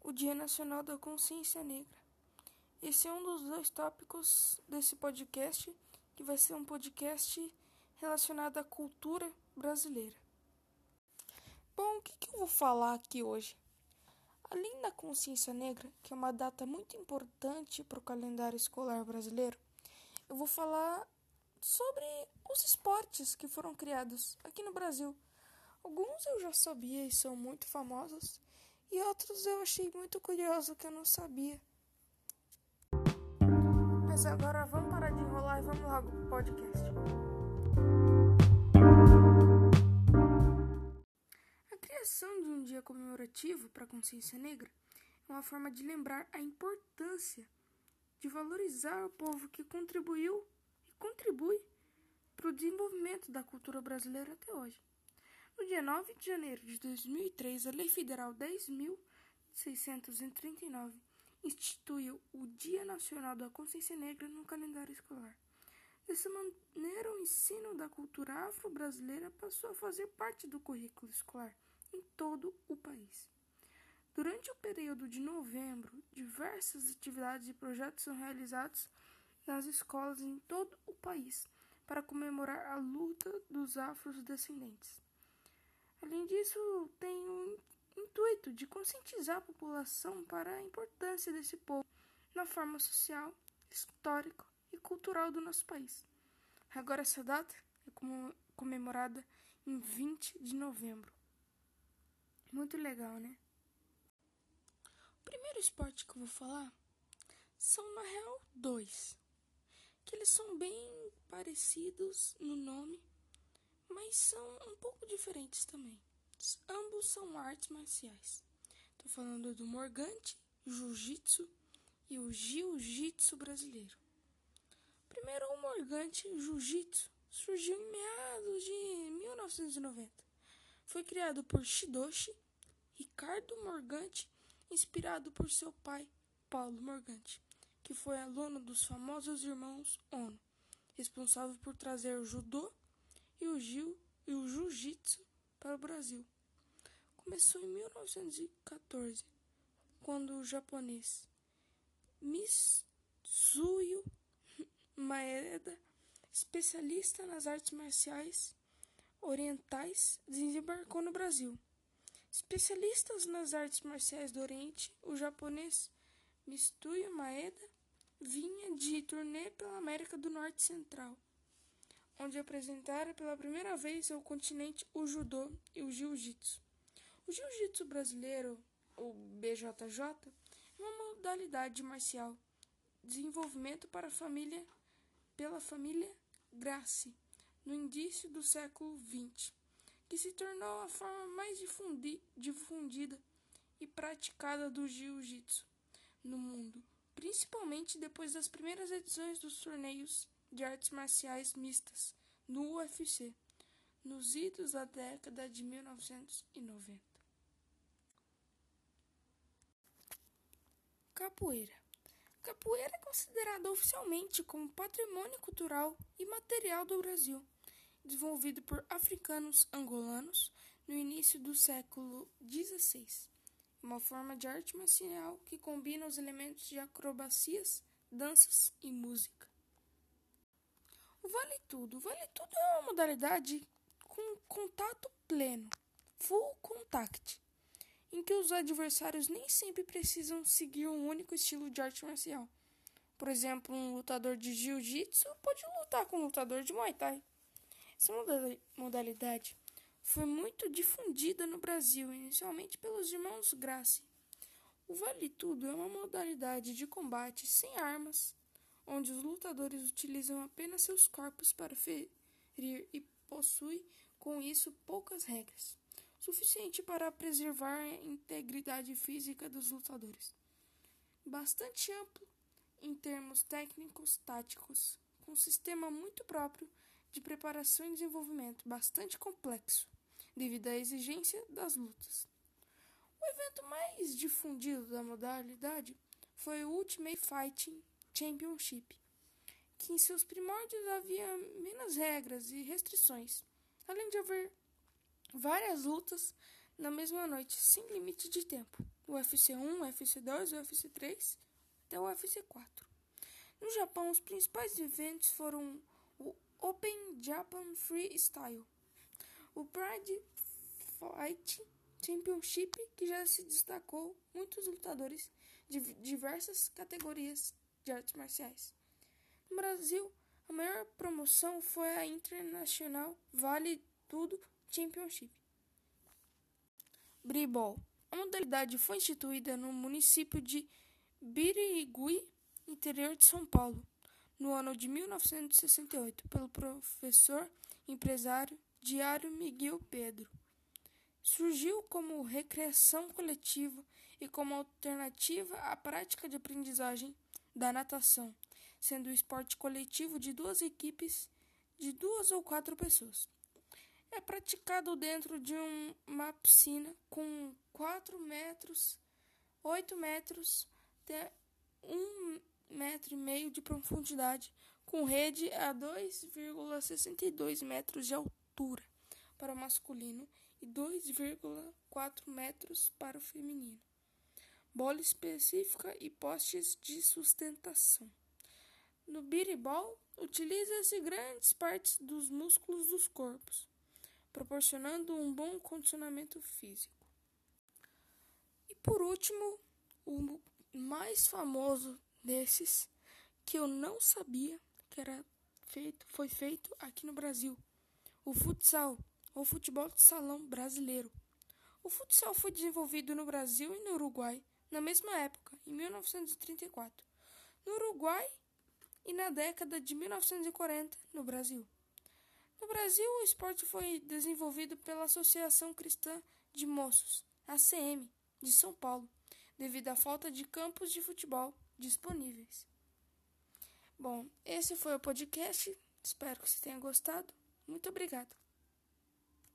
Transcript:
O Dia Nacional da Consciência Negra. Esse é um dos dois tópicos desse podcast, que vai ser um podcast relacionado à cultura brasileira. Bom, o que, eu vou falar aqui hoje? Além da consciência negra, que é uma data muito importante para o calendário escolar brasileiro, eu vou falar sobre os esportes que foram criados aqui no Brasil. Alguns eu já sabia e são muito famosos, e outros eu achei muito curioso que eu não sabia. Mas agora vamos parar de enrolar e vamos logo pro podcast. A criação de um dia comemorativo para a consciência negra é uma forma de lembrar a importância de valorizar o povo que contribuiu contribui para o desenvolvimento da cultura brasileira até hoje. No dia 9 de janeiro de 2003, a Lei Federal 10.639 instituiu o Dia Nacional da Consciência Negra no calendário escolar. Dessa maneira, o ensino da cultura afro-brasileira passou a fazer parte do currículo escolar em todo o país. Durante o período de novembro, diversas atividades e projetos são realizados nas escolas em todo país para comemorar a luta dos afrodescendentes. Além disso, tem o intuito de conscientizar a população para a importância desse povo na forma social, histórica e cultural do nosso país. Agora, essa data é comemorada em 20 de novembro. Muito legal, né? O primeiro esporte que eu vou falar são, na real, dois. Que eles são bem parecidos no nome, mas são um pouco diferentes também. Ambos são artes marciais. Estou falando do Morgante, Jiu-Jitsu e o Jiu-Jitsu brasileiro. Primeiro, o Morgante Jiu-Jitsu surgiu em meados de 1990. Foi criado por Shidoshi Ricardo Morgante, inspirado por seu pai, Paulo Morgante, que foi aluno dos famosos irmãos Ono, responsável por trazer o judô e o jiu e o jiu-jitsu para o Brasil. Começou em 1914, quando o japonês Mitsuyo Maeda, especialista nas artes marciais orientais, desembarcou no Brasil. Especialistas nas artes marciais do Oriente, o japonês Mitsuyo Maeda vinha de turnê pela América do Norte Central onde apresentara pela primeira vez ao continente o judô e o jiu-jitsu. O jiu-jitsu brasileiro, o BJJ, é uma modalidade marcial desenvolvimento para a família pela família Gracie no início do século XX, que se tornou a forma mais difundida e praticada do jiu-jitsu no mundo, principalmente depois das primeiras edições dos torneios de artes marciais mistas no UFC, nos idos da década de 1990. Capoeira. Capoeira é considerada oficialmente como patrimônio cultural e material do Brasil, desenvolvido por africanos angolanos no início do século XVI. Uma forma de arte marcial que combina os elementos de acrobacias, danças e música. O Vale Tudo. O Vale Tudo é uma modalidade com contato pleno, full contact, em que os adversários nem sempre precisam seguir um único estilo de arte marcial. Por exemplo, um lutador de jiu-jitsu pode lutar com um lutador de muay thai. Essa modalidade foi muito difundida no Brasil, inicialmente pelos irmãos Gracie. O Vale Tudo é uma modalidade de combate sem armas, onde os lutadores utilizam apenas seus corpos para ferir e possui, com isso, poucas regras, suficiente para preservar a integridade física dos lutadores. Bastante amplo em termos técnicos táticos, com um sistema muito próprio de preparação e desenvolvimento bastante complexo, devido à exigência das lutas. O evento mais difundido da modalidade foi o Ultimate Fighting Championship, que em seus primórdios havia menos regras e restrições, além de haver várias lutas na mesma noite, sem limite de tempo. O UFC 1, o UFC 2, o UFC 3 até o UFC 4. No Japão, os principais eventos foram o Open Japan Freestyle, o Pride Fight Championship, que já se destacou muitos lutadores de diversas categorias de artes marciais. No Brasil, a maior promoção foi a Internacional Vale Tudo Championship. Bribol. A modalidade foi instituída no município de Birigui, interior de São Paulo, no ano de 1968, pelo professor empresário Diário Miguel Pedro. Surgiu como recreação coletiva e como alternativa à prática de aprendizagem da natação, sendo o esporte coletivo de duas equipes de duas ou quatro pessoas. É praticado dentro de um, uma piscina com 4 metros, 8 metros até 1 metro e meio de profundidade, com rede a 2,62 metros de altura para o masculino e 2,4 metros para o feminino. Bola específica e postes de sustentação. No biribol, utiliza-se grandes partes dos músculos dos corpos, proporcionando um bom condicionamento físico. E por último, o mais famoso desses que eu não sabia que era feito, foi feito aqui no Brasil, o futsal, ou futebol de salão brasileiro. O futsal foi desenvolvido no Brasil e no Uruguai na mesma época, em 1934. No Uruguai e na década de 1940 no Brasil. No Brasil, o esporte foi desenvolvido pela Associação Cristã de Moços, ACM, de São Paulo, devido à falta de campos de futebol disponíveis. Bom, esse foi o podcast. Espero que você tenha gostado. Muito obrigado.